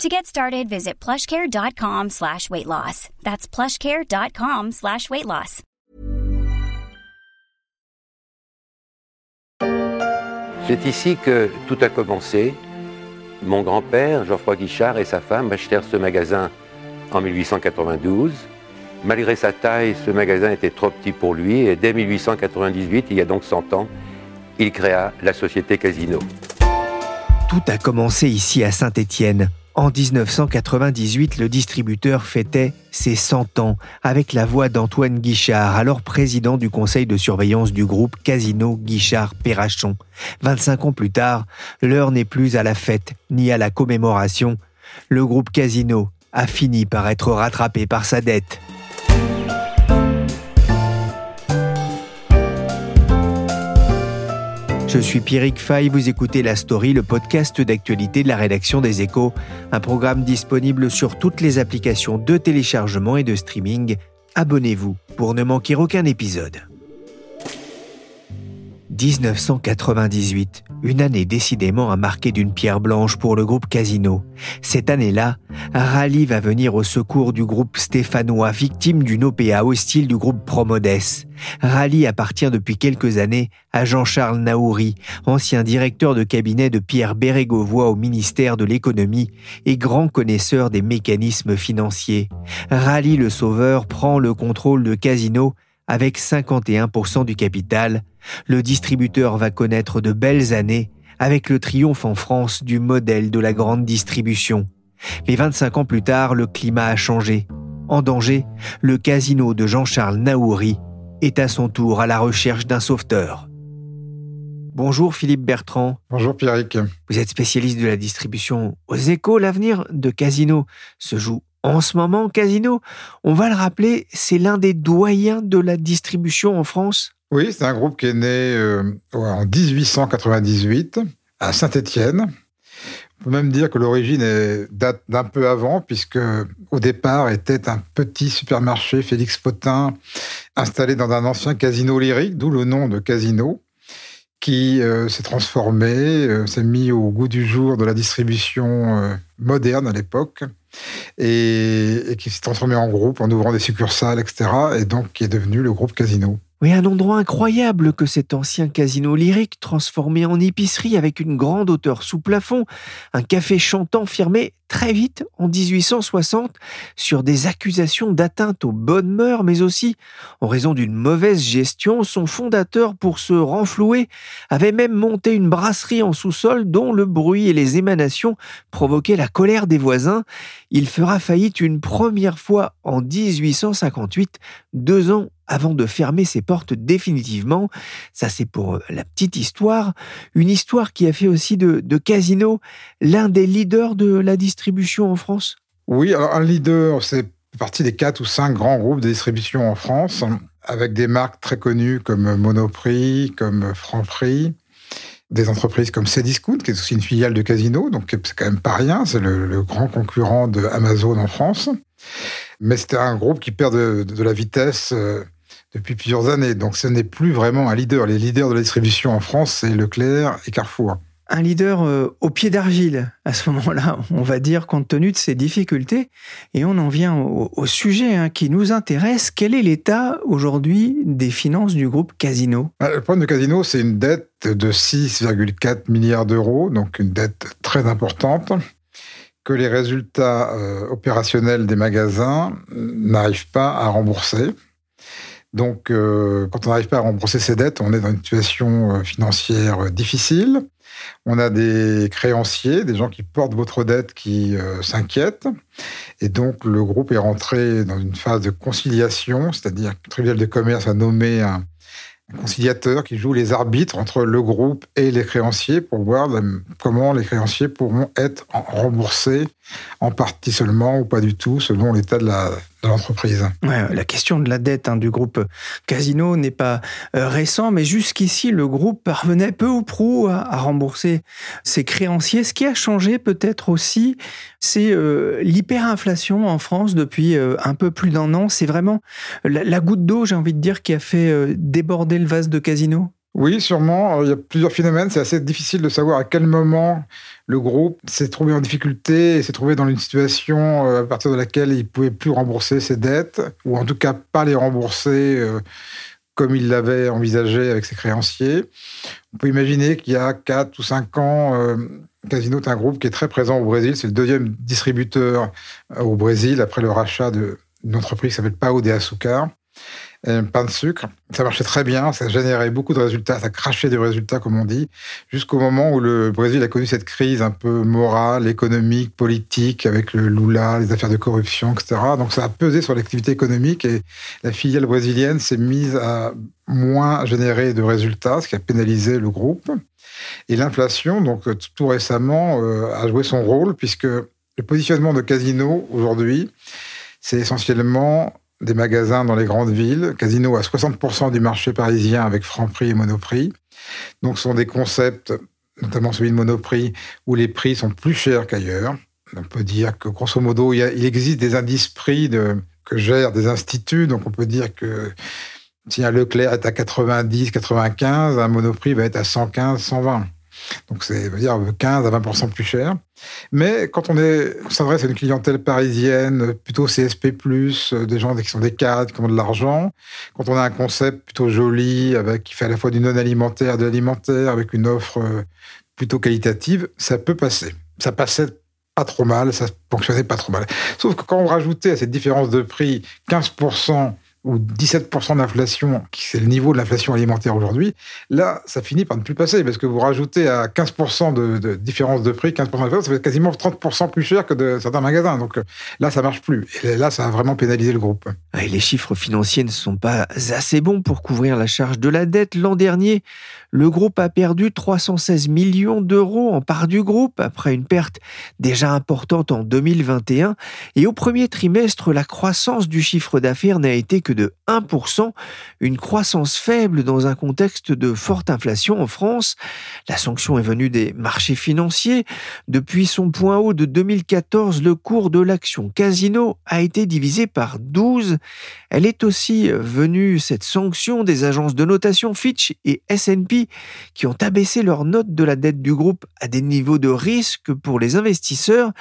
To get started, visit plushcare.com slash weight loss. That's plushcare.com slash weight loss. C'est ici que tout a commencé. Mon grand-père, Geoffroy Guichard, et sa femme achetèrent ce magasin en 1892. Malgré sa taille, ce magasin était trop petit pour lui et dès 1898, il y a donc 100 ans, il créa la société Casino. Tout a commencé ici à Saint-Étienne. En 1998, le distributeur fêtait ses 100 ans avec la voix d'Antoine Guichard, alors président du conseil de surveillance du groupe Casino Guichard-Perrachon. 25 ans plus tard, l'heure n'est plus à la fête ni à la commémoration. Le groupe Casino a fini par être rattrapé par sa dette. Je suis Pierrick Fay, vous écoutez La Story, le podcast d'actualité de la rédaction des Échos, un programme disponible sur toutes les applications de téléchargement et de streaming. Abonnez-vous pour ne manquer aucun épisode. 1998, une année décidément à marquer d'une pierre blanche pour le groupe Casino. Cette année-là, Rally va venir au secours du groupe stéphanois, victime d'une OPA hostile du groupe Promodes. Rally appartient depuis quelques années à Jean-Charles Naouri, ancien directeur de cabinet de Pierre Bérégovoy au ministère de l'économie et grand connaisseur des mécanismes financiers. Rally le Sauveur prend le contrôle de Casino avec 51% du capital, le distributeur va connaître de belles années avec le triomphe en France du modèle de la grande distribution. Mais 25 ans plus tard, le climat a changé. En danger, le casino de Jean-Charles Naouri est à son tour à la recherche d'un sauveteur. Bonjour Philippe Bertrand. Bonjour Pierrick. Vous êtes spécialiste de la distribution aux échos. L'avenir de Casino se joue en ce moment, Casino, on va le rappeler, c'est l'un des doyens de la distribution en France. Oui, c'est un groupe qui est né euh, en 1898 à Saint-Étienne. On peut même dire que l'origine date d'un peu avant, puisque au départ était un petit supermarché Félix Potin installé dans un ancien casino lyrique, d'où le nom de casino qui euh, s'est transformé, euh, s'est mis au goût du jour de la distribution moderne à l'époque et, qui s'est transformé en groupe en ouvrant des succursales, etc. Et donc qui est devenu le groupe Casino. Oui, un endroit incroyable que cet ancien casino lyrique transformé en épicerie avec une grande hauteur sous plafond, un café chantant firmé très vite en 1860 sur des accusations d'atteinte aux bonnes mœurs, mais aussi en raison d'une mauvaise gestion. Son fondateur, pour se renflouer, avait même monté une brasserie en sous-sol dont le bruit et les émanations provoquaient la colère des voisins. Il fera faillite une première fois en 1858, deux ans avant de fermer ses portes définitivement. Ça, c'est pour euh, la petite histoire. Une histoire qui a fait aussi de, Casino l'un des leaders de la distribution en France. Oui, alors un leader, c'est partie des quatre ou cinq grands groupes de distribution en France, avec des marques très connues comme Monoprix, comme Franprix, des entreprises comme Cdiscount, qui est aussi une filiale de Casino, donc c'est quand même pas rien, c'est le, grand concurrent de Amazon en France. Mais c'était un groupe qui perd de, de la vitesse euh, depuis plusieurs années. Donc ce n'est plus vraiment un leader. Les leaders de la distribution en France, c'est Leclerc et Carrefour. Un leader euh, au pied d'argile à ce moment-là, on va dire, compte tenu de ses difficultés. Et on en vient au, sujet hein, qui nous intéresse. Quel est l'état aujourd'hui des finances du groupe Casino? Bah, Le problème de Casino, c'est une dette de 6,4 milliards d'euros, donc une dette très importante que les résultats euh, opérationnels des magasins n'arrivent pas à rembourser. Donc, euh, quand on n'arrive pas à rembourser ses dettes, on est dans une situation euh, financière euh, difficile. On a des créanciers, des gens qui portent votre dette, qui s'inquiètent. Et donc, le groupe est rentré dans une phase de conciliation, c'est-à-dire que le tribunal de commerce a nommé un, conciliateur qui joue les arbitres entre le groupe et les créanciers pour voir comment les créanciers pourront être remboursés en partie seulement ou pas du tout, selon l'état de l'entreprise. la question de la dette hein, du groupe Casino n'est pas euh, récent, mais jusqu'ici, le groupe parvenait peu ou prou à, rembourser ses créanciers. Ce qui a changé peut-être aussi, c'est euh, l'hyperinflation en France depuis euh, un peu plus d'un an. C'est vraiment la goutte d'eau, j'ai envie de dire, qui a fait déborder le vase de Casino. Oui, sûrement. Il y a plusieurs phénomènes. C'est assez difficile de savoir à quel moment le groupe s'est trouvé en difficulté et s'est trouvé dans une situation euh, à partir de laquelle il ne pouvait plus rembourser ses dettes, ou en tout cas pas les rembourser euh, comme il l'avait envisagé avec ses créanciers. On peut imaginer qu'il y a 4 ou 5 ans, euh, Casino est un groupe qui est très présent au Brésil. C'est le deuxième distributeur au Brésil après le rachat d'une entreprise qui s'appelle Pao de Açúcar un pain de sucre. Ça marchait très bien, ça générait beaucoup de résultats, ça crachait des résultats, comme on dit, jusqu'au moment où le Brésil a connu cette crise un peu morale, économique, politique, avec le Lula, les affaires de corruption, etc. Donc ça a pesé sur l'activité économique et la filiale brésilienne s'est mise à moins générer de résultats, ce qui a pénalisé le groupe. Et l'inflation, donc tout récemment, euh, a joué son rôle, puisque le positionnement de Casino aujourd'hui, c'est essentiellement des magasins dans les grandes villes. Casino à 60% du marché parisien avec Franprix et Monoprix. Donc ce sont des concepts, notamment celui de Monoprix, où les prix sont plus chers qu'ailleurs. On peut dire que grosso modo, il, existe des indices prix que gèrent des instituts. Donc on peut dire que si un Leclerc est à 90, 95, un Monoprix va être à 115, 120. Donc, c'est veut dire 15 à 20% plus cher. Mais quand on s'adresse à une clientèle parisienne, plutôt CSP+, euh, des gens qui sont des cadres, qui ont de l'argent, quand on a un concept plutôt joli, avec, qui fait à la fois du non-alimentaire, de l'alimentaire, avec une offre euh, plutôt qualitative, ça peut passer. Ça passait pas trop mal, ça fonctionnait pas trop mal. Sauf que quand on rajoutait à cette différence de prix 15% ou 17% d'inflation, qui c'est le niveau de l'inflation alimentaire aujourd'hui, là, ça finit par ne plus passer, parce que vous rajoutez à 15% de, différence de prix, 15% d'inflation, ça fait quasiment 30% plus cher que de certains magasins. Donc là, ça marche plus. Et là, ça a vraiment pénalisé le groupe. Et les chiffres financiers ne sont pas assez bons pour couvrir la charge de la dette. L'an dernier, le groupe a perdu 316 millions d'euros en part du groupe après une perte déjà importante en 2021. Et au premier trimestre, la croissance du chiffre d'affaires n'a été que de 1%, une croissance faible dans un contexte de forte inflation en France. La sanction est venue des marchés financiers. Depuis son point haut de 2014, le cours de l'action Casino a été divisé par 12. Elle est aussi venue, cette sanction, des agences de notation Fitch et S&P qui ont abaissé leur note de la dette du groupe à des niveaux de risque pour les investisseurs.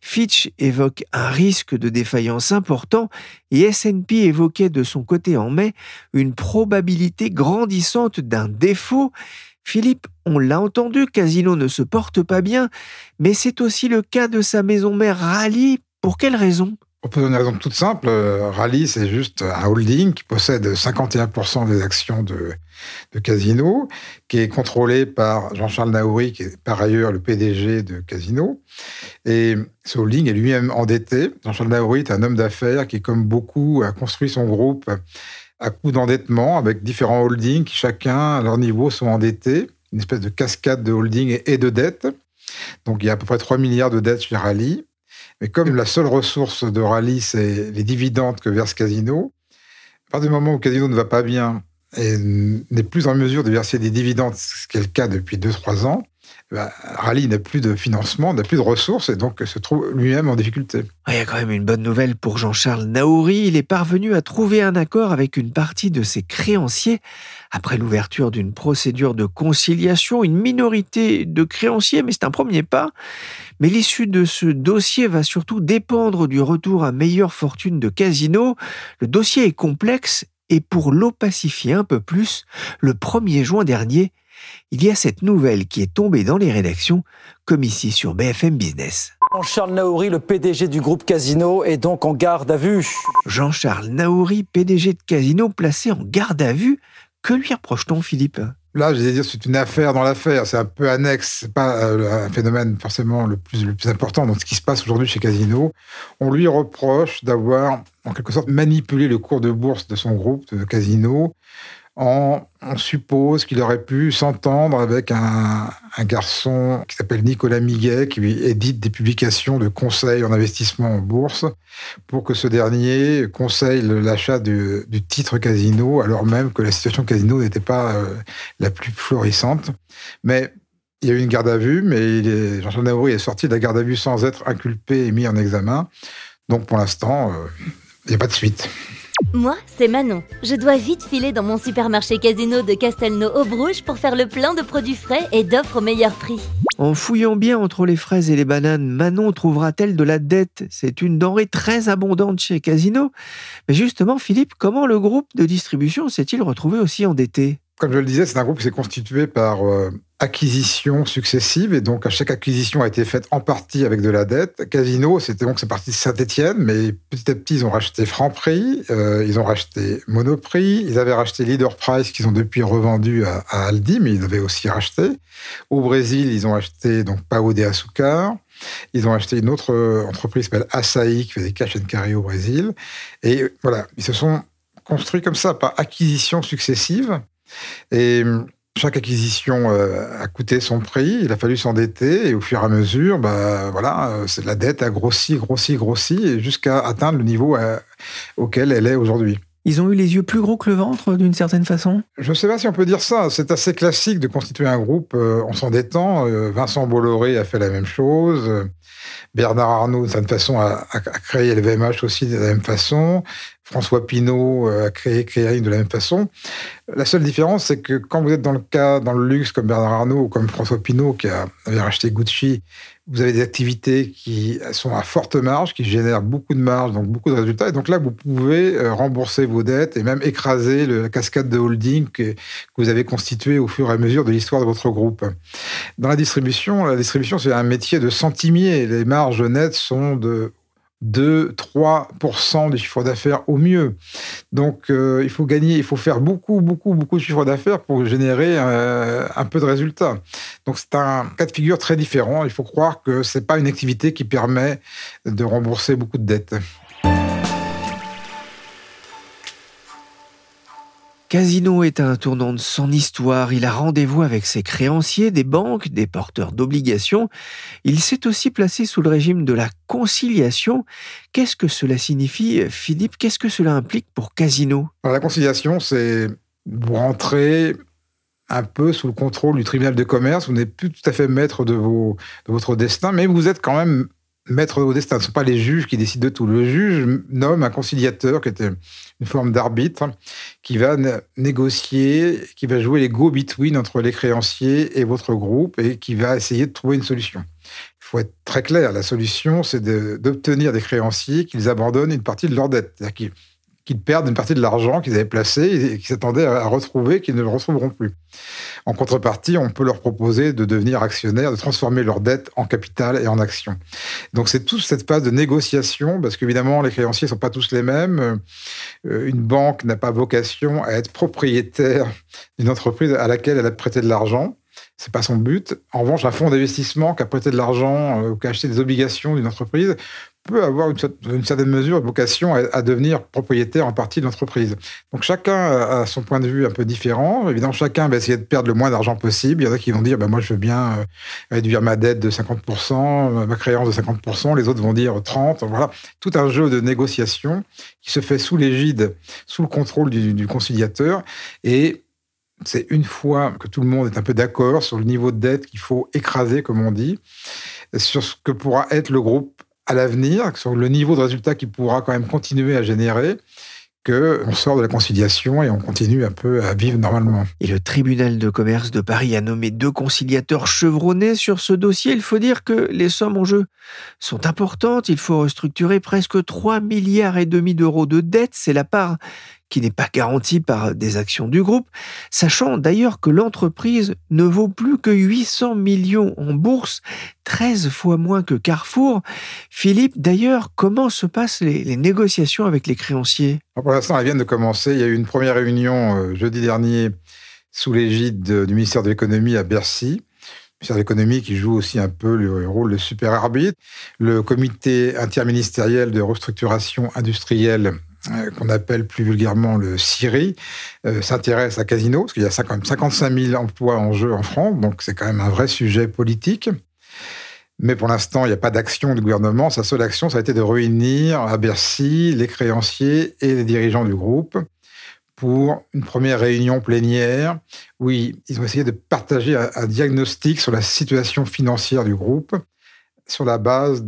Fitch évoque un risque de défaillance important et S&P évoquait de son côté en mai une probabilité grandissante d'un défaut. Philippe, on l'a entendu, Casino ne se porte pas bien, mais c'est aussi le cas de sa maison mère Rally. Pour quelle raison? On peut donner une raison toute simple. Euh, Rally, c'est juste un holding qui possède 51% des actions de, Casino, qui est contrôlé par Jean-Charles Naouri, qui est par ailleurs le PDG de Casino. Et ce holding est lui-même endetté. Jean-Charles Naouri est un homme d'affaires qui, comme beaucoup, a construit son groupe à coup d'endettement avec différents holdings qui, chacun, à leur niveau, sont endettés. Une espèce de cascade de holdings et de dettes. Donc, il y a à peu près 3 milliards de dettes chez Rally. Mais comme la seule ressource de Rallye, c'est les dividendes que verse Casino, à partir du moment où Casino ne va pas bien et n'est plus en mesure de verser des dividendes, ce qui est le cas depuis 2-3 ans, bah, Rallye n'a plus de financement, n'a plus de ressources et donc se trouve lui-même en difficulté. Il y a quand même une bonne nouvelle pour Jean-Charles Naouri. Il est parvenu à trouver un accord avec une partie de ses créanciers après l'ouverture d'une procédure de conciliation. Une minorité de créanciers, mais c'est un premier pas. Mais l'issue de ce dossier va surtout dépendre du retour à meilleure fortune de Casino. Le dossier est complexe et pour l'opacifier un peu plus, le 1er juin dernier, il y a cette nouvelle qui est tombée dans les rédactions, comme ici sur BFM Business. Jean-Charles Naouri, le PDG du groupe Casino, est donc en garde à vue. Jean-Charles Naouri, PDG de Casino, placé en garde à vue. Que lui reproche-t-on, Philippe? Là, je vais dire, c'est une affaire dans l'affaire. C'est un peu annexe. C'est pas euh, un phénomène forcément le plus, le plus important dans ce qui se passe aujourd'hui chez Casino. On lui reproche d'avoir, en quelque sorte, manipulé le cours de bourse de son groupe de Casino on, suppose qu'il aurait pu s'entendre avec un, garçon qui s'appelle Nicolas Miguet, qui édite des publications de conseils en investissement en bourse, pour que ce dernier conseille l'achat du, titre Casino, alors même que la situation Casino n'était pas euh, la plus florissante. Mais il y a eu une garde à vue, mais Jean-Charles est sorti de la garde à vue sans être inculpé et mis en examen. Donc pour l'instant, euh, il n'y a pas de suite. Moi, c'est Manon. Je dois vite filer dans mon supermarché casino de Castelnau-Aubrouge pour faire le plein de produits frais et d'offres au meilleur prix. En fouillant bien entre les fraises et les bananes, Manon trouvera-t-elle de la dette? C'est une denrée très abondante chez Casino. Mais justement, Philippe, comment le groupe de distribution s'est-il retrouvé aussi endetté? Comme je le disais, c'est un groupe qui s'est constitué par euh, acquisitions successives et donc à chaque acquisition a été faite en partie avec de la dette. Casino, c'était donc c'est parti de Saint-Étienne, mais petit à petit ils ont racheté Franprix, euh, ils ont racheté Monoprix, ils avaient racheté Leader Price qu'ils ont depuis revendu à, Aldi, mais ils avaient aussi racheté. Au Brésil, ils ont acheté donc Pao de Açúcar. Ils ont acheté une autre euh, entreprise qui s'appelle qui fait des cash and carry au Brésil. Et voilà, ils se sont construits comme ça par acquisitions successives. Et chaque acquisition euh, a coûté son prix, il a fallu s'endetter et au fur et à mesure, bah, voilà, euh, la dette a grossi, grossi, grossi jusqu'à atteindre le niveau euh, auquel elle est aujourd'hui. Ils ont eu les yeux plus gros que le ventre d'une certaine façon? Je ne sais pas si on peut dire ça. C'est assez classique de constituer un groupe en s'endettant. Vincent Bolloré a fait la même chose. Bernard Arnault, d'une certaine façon, a, a, créé le VMH aussi de la même façon. François Pinault a créé Créaline de la même façon. La seule différence, c'est que quand vous êtes dans le cas, dans le luxe, comme Bernard Arnault ou comme François Pinault, qui avait racheté Gucci, vous avez des activités qui sont à forte marge, qui génèrent beaucoup de marge, donc beaucoup de résultats. Et donc là, vous pouvez euh, rembourser vos dettes et même écraser la cascade de holding que, que vous avez constituée au fur et à mesure de l'histoire de votre groupe. Dans la distribution, la distribution, c'est un métier de centimier. Les marges nettes sont de 2-3% du chiffre d'affaires au mieux. Donc, euh, il faut gagner, il faut faire beaucoup, beaucoup, beaucoup de chiffre d'affaires pour générer euh, un peu de résultats. Donc, c'est un cas de figure très différent. Il faut croire que ce n'est pas une activité qui permet de rembourser beaucoup de dettes. Casino est un tournant de son histoire. Il a rendez-vous avec ses créanciers, des banques, des porteurs d'obligations. Il s'est aussi placé sous le régime de la conciliation. Qu'est-ce que cela signifie, Philippe? Qu'est-ce que cela implique pour Casino? La conciliation, c'est vous rentrez un peu sous le contrôle du tribunal de commerce. Vous n'êtes plus tout à fait maître de, de votre destin, mais vous êtes quand même maître au destin. Ce ne sont pas les juges qui décident de tout. Le juge nomme un conciliateur qui était une forme d'arbitre qui va négocier, qui va jouer les go-between entre les créanciers et votre groupe et qui va essayer de trouver une solution. Il faut être très clair. La solution, c'est d'obtenir des créanciers qu'ils abandonnent une partie de leur dette. C'est-à-dire qu'ils perdent une partie de l'argent qu'ils avaient placé et qu'ils s'attendaient à retrouver, qu'ils ne le retrouveront plus. En contrepartie, on peut leur proposer de devenir actionnaires, de transformer leur dette en capital et en actions. Donc c'est toute cette phase de négociation, parce qu'évidemment, les créanciers ne sont pas tous les mêmes. Euh, une banque n'a pas vocation à être propriétaire d'une entreprise à laquelle elle a prêté de l'argent. C'est pas son but. En revanche, un fonds d'investissement qui a prêté de l'argent euh, ou qui a acheté des obligations d'une entreprise peut avoir une, certaine mesure vocation à, devenir propriétaire en partie de l'entreprise. Donc chacun a son point de vue un peu différent. Évidemment, chacun va essayer de perdre le moins d'argent possible. Il y en a qui vont dire, ben moi je veux bien euh, réduire ma dette de 50%, ma créance de 50%, les autres vont dire 30%. Voilà, tout un jeu de négociation qui se fait sous l'égide, sous le contrôle du, du conciliateur. Et c'est une fois que tout le monde est un peu d'accord sur le niveau de dette qu'il faut écraser, comme on dit, sur ce que pourra être le groupe à l'avenir, sur le niveau de résultat qu'il pourra quand même continuer à générer, qu'on sort de la conciliation et on continue un peu à vivre normalement. Et le tribunal de commerce de Paris a nommé deux conciliateurs chevronnés sur ce dossier. Il faut dire que les sommes en jeu sont importantes. Il faut restructurer presque 3 milliards et demi d'euros de dettes. C'est la part qui n'est pas garantie par des actions du groupe, sachant d'ailleurs que l'entreprise ne vaut plus que 800 millions en bourse, 13 fois moins que Carrefour. Philippe, d'ailleurs, comment se passent les, négociations avec les créanciers? Pour l'instant, elles viennent de commencer. Il y a eu une première réunion euh, jeudi dernier sous l'égide du ministère de l'économie à Bercy. Ministère de l'économie qui joue aussi un peu le rôle de super arbitre. Le comité interministériel de restructuration industrielle qu'on appelle plus vulgairement le CIRI, s'intéresse à Casino, parce qu'il y a quand même 55 000 emplois en jeu en France, donc c'est quand même un vrai sujet politique. Mais pour l'instant, il n'y a pas d'action du gouvernement. Sa seule action, ça a été de réunir à Bercy les créanciers et les dirigeants du groupe pour une première réunion plénière où ils ont essayé de partager un diagnostic sur la situation financière du groupe sur la base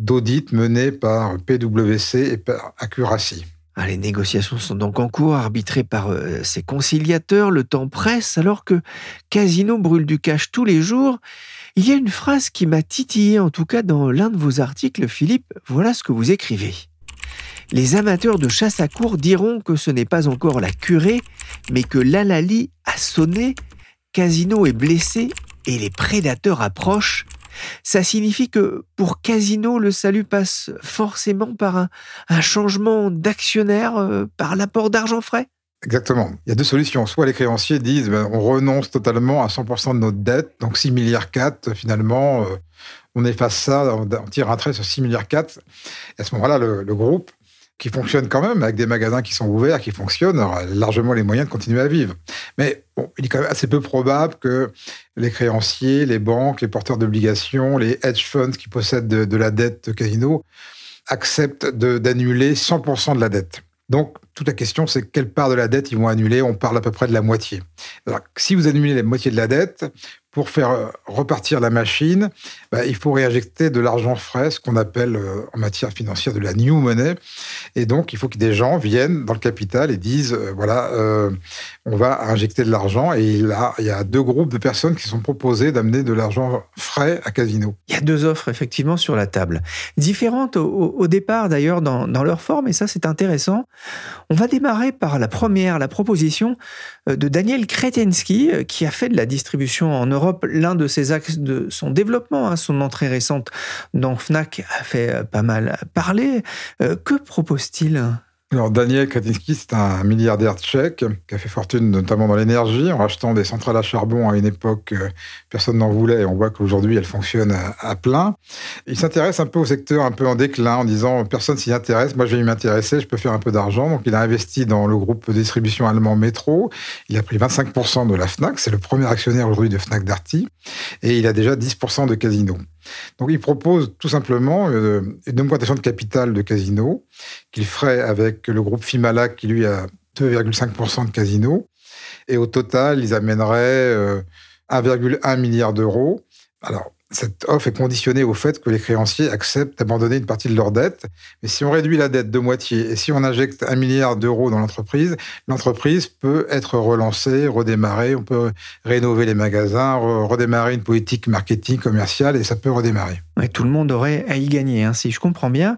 d'audits menés par PwC et par Accuracy. Ah, les négociations sont donc en cours, arbitrées par euh, ces conciliateurs. Le temps presse alors que Casino brûle du cash tous les jours. Il y a une phrase qui m'a titillé, en tout cas dans l'un de vos articles, Philippe. Voilà ce que vous écrivez. Les amateurs de chasse à cour diront que ce n'est pas encore la curée, mais que l'Alali a sonné, Casino est blessé et les prédateurs approchent. Ça signifie que pour Casino, le salut passe forcément par un, changement d'actionnaire, euh, par l'apport d'argent frais? Exactement. Il y a deux solutions. Soit les créanciers disent ben, on renonce totalement à 100% de notre dette, donc 6 milliards 4, finalement, euh, on efface ça, on, tire un trait sur 6 milliards 4. Et à ce moment-là, le, groupe, qui fonctionne quand même, avec des magasins qui sont ouverts, qui fonctionnent, aura largement les moyens de continuer à vivre. Mais il est quand même assez peu probable que les créanciers, les banques, les porteurs d'obligations, les hedge funds qui possèdent de, de la dette Casino acceptent d'annuler 100% de la dette. Donc, toute la question, c'est quelle part de la dette ils vont annuler. On parle à peu près de la moitié. Alors, si vous annulez la moitié de la dette, pour faire euh, repartir la machine, bah, il faut réinjecter de l'argent frais, ce qu'on appelle euh, en matière financière de la new money. Et donc, il faut que des gens viennent dans le capital et disent, euh, voilà, on va injecter de l'argent. Et il, il y a deux groupes de personnes qui sont proposées d'amener de l'argent frais à Casino. Il y a deux offres, effectivement, sur la table. Différentes au, départ, d'ailleurs, dans, dans, leur forme, et ça, c'est intéressant. On va démarrer par la première, la proposition de Daniel Kretensky, qui a fait de la distribution en Europe l'un de ses axes de son développement, hein, son entrée récente dans Fnac a fait euh, pas mal parler. Euh, que propose-t-il? Alors Daniel Kretinsky, c'est un milliardaire tchèque qui a fait fortune notamment dans l'énergie en rachetant des centrales à charbon à une époque euh, personne n'en voulait et on voit qu'aujourd'hui elles fonctionnent à, plein. Il s'intéresse un peu au secteur un peu en déclin en disant personne s'y intéresse, moi je vais m'intéresser, je peux faire un peu d'argent. Donc il a investi dans le groupe de distribution allemand Metro, il a pris 25% de la Fnac, c'est le premier actionnaire aujourd'hui de Fnac Darty et il a déjà 10% de Casino. Donc il propose tout simplement euh, une augmentation de capital de Casino qu'il ferait avec le groupe Fimala qui lui a 2,5% de Casino. Et au total, ils amèneraient 1,1 euh, milliard d'euros. Alors, cette offre est conditionnée au fait que les créanciers acceptent d'abandonner une partie de leur dette. Mais si on réduit la dette de moitié et si on injecte un milliard d'euros dans l'entreprise, l'entreprise peut être relancée, redémarrer. On peut rénover les magasins, redémarrer une politique marketing commerciale et ça peut redémarrer. Tout le monde aurait à y gagner, hein, si je comprends bien.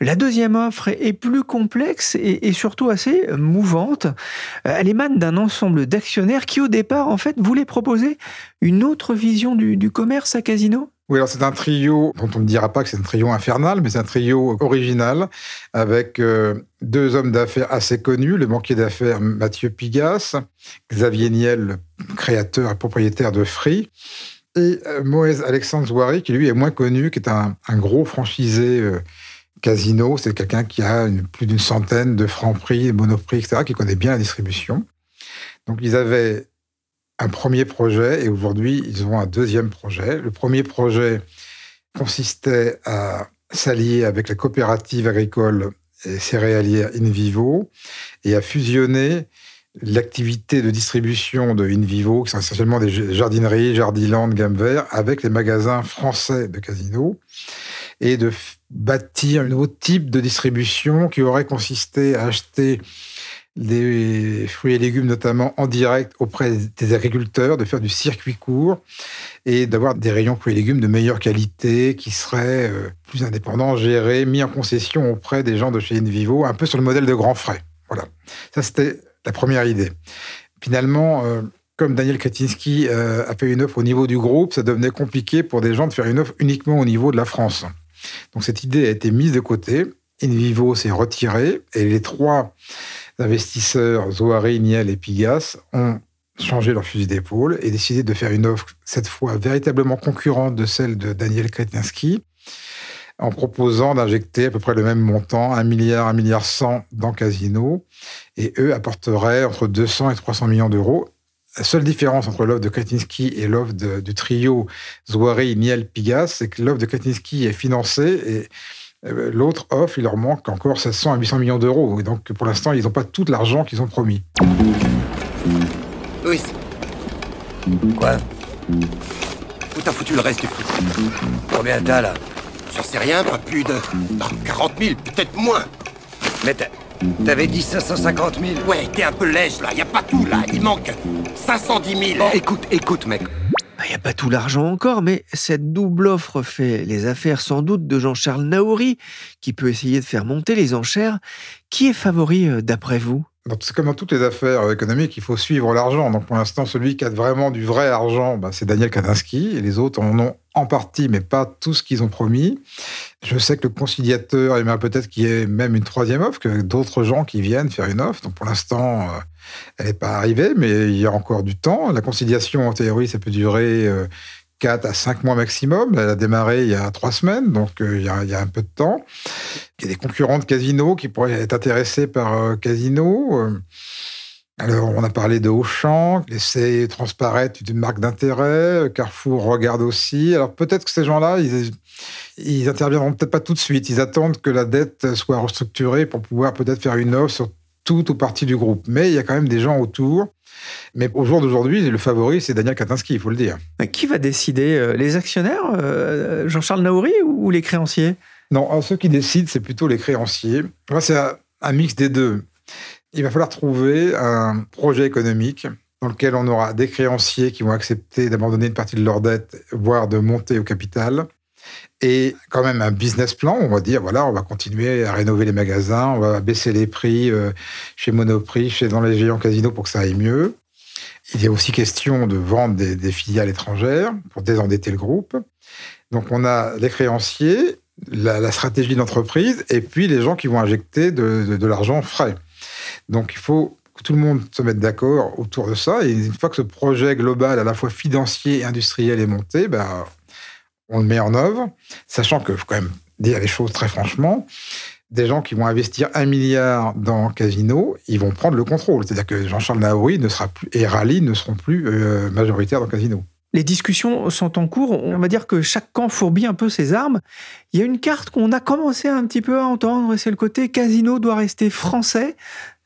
La deuxième offre est plus complexe et, surtout assez mouvante. Elle émane d'un ensemble d'actionnaires qui, au départ, en fait, voulaient proposer une autre vision du, du commerce à Casino oui, alors c'est un trio dont on ne dira pas que c'est un trio infernal, mais c'est un trio original avec euh, deux hommes d'affaires assez connus, le banquier d'affaires Mathieu Pigas, Xavier Niel, créateur et propriétaire de Free, et euh, Moïse Alexandre Zouari, qui lui est moins connu, qui est un, gros franchisé euh, casino. C'est quelqu'un qui a plus d'une centaine de francs prix, monoprix, etc., qui connaît bien la distribution. Donc ils avaient un premier projet et aujourd'hui, ils ont un deuxième projet. Le premier projet consistait à s'allier avec la coopérative agricole et céréalière InVivo et à fusionner l'activité de distribution de InVivo, qui sont essentiellement des jardineries, Jardiland, Gamme Vert, avec les magasins français de Casino, et de bâtir un nouveau type de distribution qui aurait consisté à acheter des fruits et légumes notamment en direct auprès des agriculteurs, de faire du circuit court et d'avoir des rayons fruits et légumes de meilleure qualité qui seraient euh, plus indépendants, gérés, mis en concession auprès des gens de chez Invivo, un peu sur le modèle de Grand Frais. Voilà. Ça, c'était la première idée. Finalement, euh, comme Daniel Kretinsky euh, a fait une offre au niveau du groupe, ça devenait compliqué pour des gens de faire une offre uniquement au niveau de la France. Donc cette idée a été mise de côté. Invivo s'est retiré et les trois investisseurs Zoari, Niel et Pigas ont changé leur fusil d'épaule et décidé de faire une offre, cette fois véritablement concurrente de celle de Daniel Kretinsky, en proposant d'injecter à peu près le même montant, 1 milliard, 1 milliard 100 dans Casino, et eux apporteraient entre 200 et 300 millions d'euros. La seule différence entre l'offre de Kretinsky et l'offre du trio Zouari, Niel, Pigas, c'est que l'offre de Kretinsky est financée et euh, l'autre offre, il leur manque encore 700 à 800 millions d'euros. Et donc, pour l'instant, ils n'ont pas tout l'argent qu'ils ont promis. Oui. Quoi? Où t'as foutu le reste du fric Combien t'as là? J'en sais rien, pas plus de 40 000, peut-être moins. Mais t'avais dit 550 000 Ouais, t'es un peu lèche là, y a pas tout là, il manque 510 000. Bon, écoute, écoute mec. Il n'y a pas tout l'argent encore, mais cette double offre fait les affaires sans doute de Jean-Charles Naouri, qui peut essayer de faire monter les enchères. Qui est favori euh, d'après vous? C'est comme dans toutes les affaires économiques, il faut suivre l'argent. Donc pour l'instant, celui qui a vraiment du vrai argent, bah, c'est Daniel Kadinsky, et les autres en ont en partie, mais pas tout ce qu'ils ont promis. Je sais que le conciliateur aimerait peut-être qu'il y ait même une troisième offre, que d'autres gens qui viennent faire une offre. Donc pour l'instant, euh, elle n'est pas arrivée, mais il y a encore du temps. La conciliation, en théorie, ça peut durer euh, 4 à 5 mois maximum. Elle a démarré il y a 3 semaines, donc euh, il, y a, un peu de temps. Il y a des concurrents de Casino qui pourraient être intéressés par euh, Casino. Euh, alors, on a parlé de Auchan, laisser transparaître une marque d'intérêt. Carrefour regarde aussi. Alors, peut-être que ces gens-là, ils, ils interviendront peut-être pas tout de suite. Ils attendent que la dette soit restructurée pour pouvoir peut-être faire une offre sur tout ou partie du groupe. Mais il y a quand même des gens autour mais au jour d'aujourd'hui, le favori, c'est Daniel Katinsky, il faut le dire. Qui va décider euh, Les actionnaires, euh, Jean-Charles Naouri, ou les créanciers? Non, ceux qui décident, c'est plutôt les créanciers. c'est un, mix des deux. Il va falloir trouver un projet économique dans lequel on aura des créanciers qui vont accepter d'abandonner une partie de leur dette, voire de monter au capital, et quand même un business plan. On va dire, voilà, on va continuer à rénover les magasins, on va baisser les prix euh, chez Monoprix, chez dans les géants casinos pour que ça aille mieux. Il y a aussi question de vendre des, filiales étrangères pour désendetter le groupe. Donc on a les créanciers, la, stratégie d'entreprise et puis les gens qui vont injecter de, l'argent frais. Donc il faut que tout le monde se mette d'accord autour de ça. Et une fois que ce projet global, à la fois financier et industriel, est monté, ben, on le met en œuvre, sachant que faut quand même dire les choses très franchement. Des gens qui vont investir un milliard dans Casino, ils vont prendre le contrôle. C'est-à-dire que Jean-Charles Naouri ne sera plus, et Rally ne seront plus euh, majoritaires dans Casino. Les discussions sont en cours. On va dire que chaque camp fourbit un peu ses armes. Il y a une carte qu'on a commencé un petit peu à entendre, c'est le côté Casino doit rester français.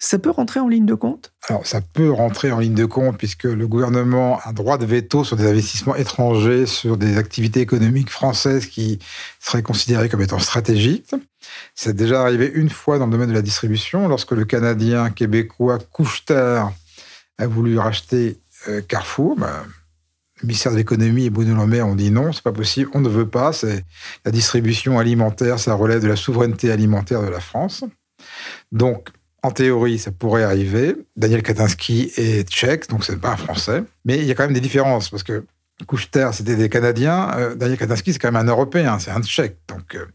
Ça peut rentrer en ligne de compte? Alors, ça peut rentrer en ligne de compte puisque le gouvernement a droit de veto sur des investissements étrangers, sur des activités économiques françaises qui seraient considérées comme étant stratégiques. C'est déjà arrivé une fois dans le domaine de la distribution, lorsque le Canadien québécois Couchetard a voulu racheter euh, Carrefour. Ben, le ministère de l'économie et Bruno Le Maire ont dit non, c'est pas possible, on ne veut pas. C'est la distribution alimentaire, ça relève de la souveraineté alimentaire de la France. Donc, en théorie, ça pourrait arriver. Daniel Katinsky est tchèque, donc c'est pas un français. Mais il y a quand même des différences, parce que Coucheter, c'était des Canadiens. Euh, Daniel Katinsky, c'est quand même un Européen, c'est un tchèque. Donc, euh,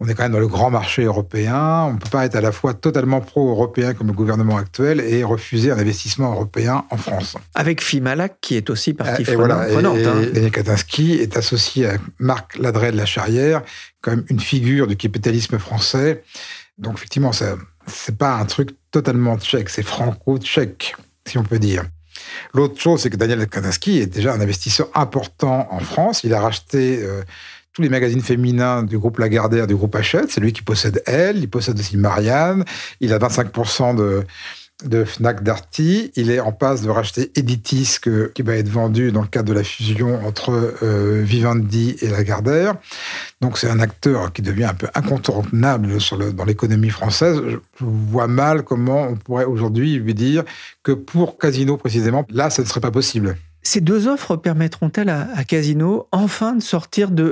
on est quand même dans le grand marché européen. On ne peut pas être à la fois totalement pro-européen comme le gouvernement actuel et refuser un investissement européen en France. Avec Fimalac, qui est aussi partie et prenante. Hein. Daniel Katinsky est associé à Marc Ladret de la Charrière, quand même une figure du capitalisme français. Donc, effectivement, c'est pas un truc totalement tchèque, c'est franco-tchèque, si on peut dire. L'autre chose, c'est que Daniel Kanaski est déjà un investisseur important en France. Il a racheté euh, tous les magazines féminins du groupe Lagardère, du groupe Hachette. C'est lui qui possède Elle, il possède aussi Marianne. Il a 25% de, de Fnac Darty. Il est en passe de racheter Editis, qui va être vendu dans le cadre de la fusion entre euh, Vivendi et Lagardère. Donc c'est un acteur qui devient un peu incontournable dans l'économie française. Je vois mal comment on pourrait aujourd'hui lui dire que pour Casino précisément, là, ce ne serait pas possible. Ces deux offres permettront-elles à, à, Casino enfin de sortir de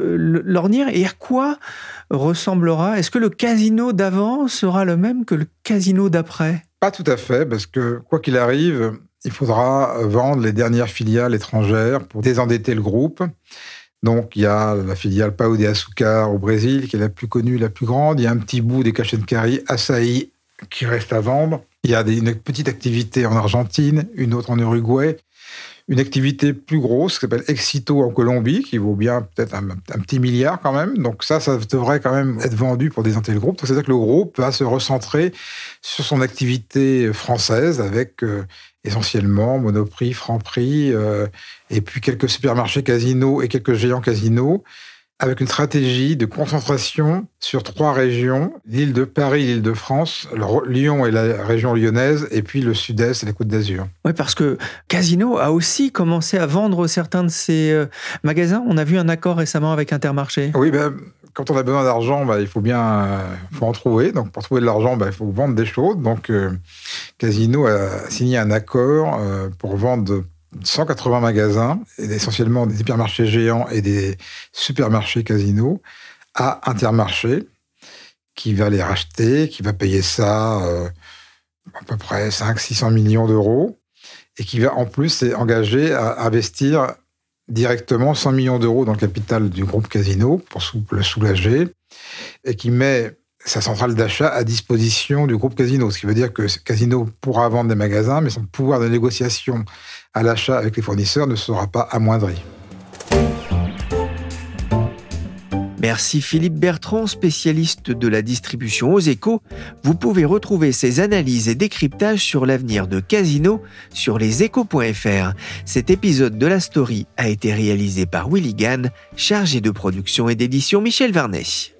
l'ornière? Et à quoi ressemblera? Est-ce que le casino d'avant sera le même que le casino d'après? Pas tout à fait, parce que quoi qu'il arrive, il faudra vendre les dernières filiales étrangères pour désendetter le groupe. Donc, il y a la filiale Pao de Açúcar au Brésil, qui est la plus connue, la plus grande. Il y a un petit bout des Carry Asahi qui reste à vendre. Il y a une petite activité en Argentine, une autre en Uruguay, une activité plus grosse qui s'appelle Exito en Colombie, qui vaut bien peut-être un, petit milliard quand même. Donc ça, ça devrait quand même être vendu pour désinter le groupe. C'est-à-dire que le groupe va se recentrer sur son activité française avec euh, essentiellement Monoprix, Franprix, euh, et puis quelques supermarchés casinos et quelques géants casinos avec une stratégie de concentration sur trois régions, l'île de Paris, l'île de France, Lyon et la région lyonnaise, et puis le sud-est et la côte d'Azur. Oui, parce que Casino a aussi commencé à vendre certains de ses euh, magasins. On a vu un accord récemment avec Intermarché. Oui, ben, quand on a besoin d'argent, ben, il faut bien euh, faut en trouver. Donc, pour trouver de l'argent, ben, il faut vendre des choses. Donc, euh, Casino a signé un accord pour vendre 180 magasins, essentiellement des hypermarchés géants et des supermarchés casinos, à Intermarché, qui va les racheter, qui va payer ça euh, à peu près 500-600 millions d'euros, et qui va en plus s'engager à investir directement 100 millions d'euros dans le capital du groupe Casino pour le soulager, et qui met sa centrale d'achat à disposition du groupe Casino, ce qui veut dire que Casino pourra vendre des magasins, mais son pouvoir de négociation à l'achat avec les fournisseurs ne sera pas amoindri. Merci Philippe Bertrand, spécialiste de la distribution aux échos. Vous pouvez retrouver ses analyses et décryptages sur l'avenir de Casino sur leséchos.fr. Cet épisode de la story a été réalisé par Willy Gann, chargé de production et d'édition Michel Varnet.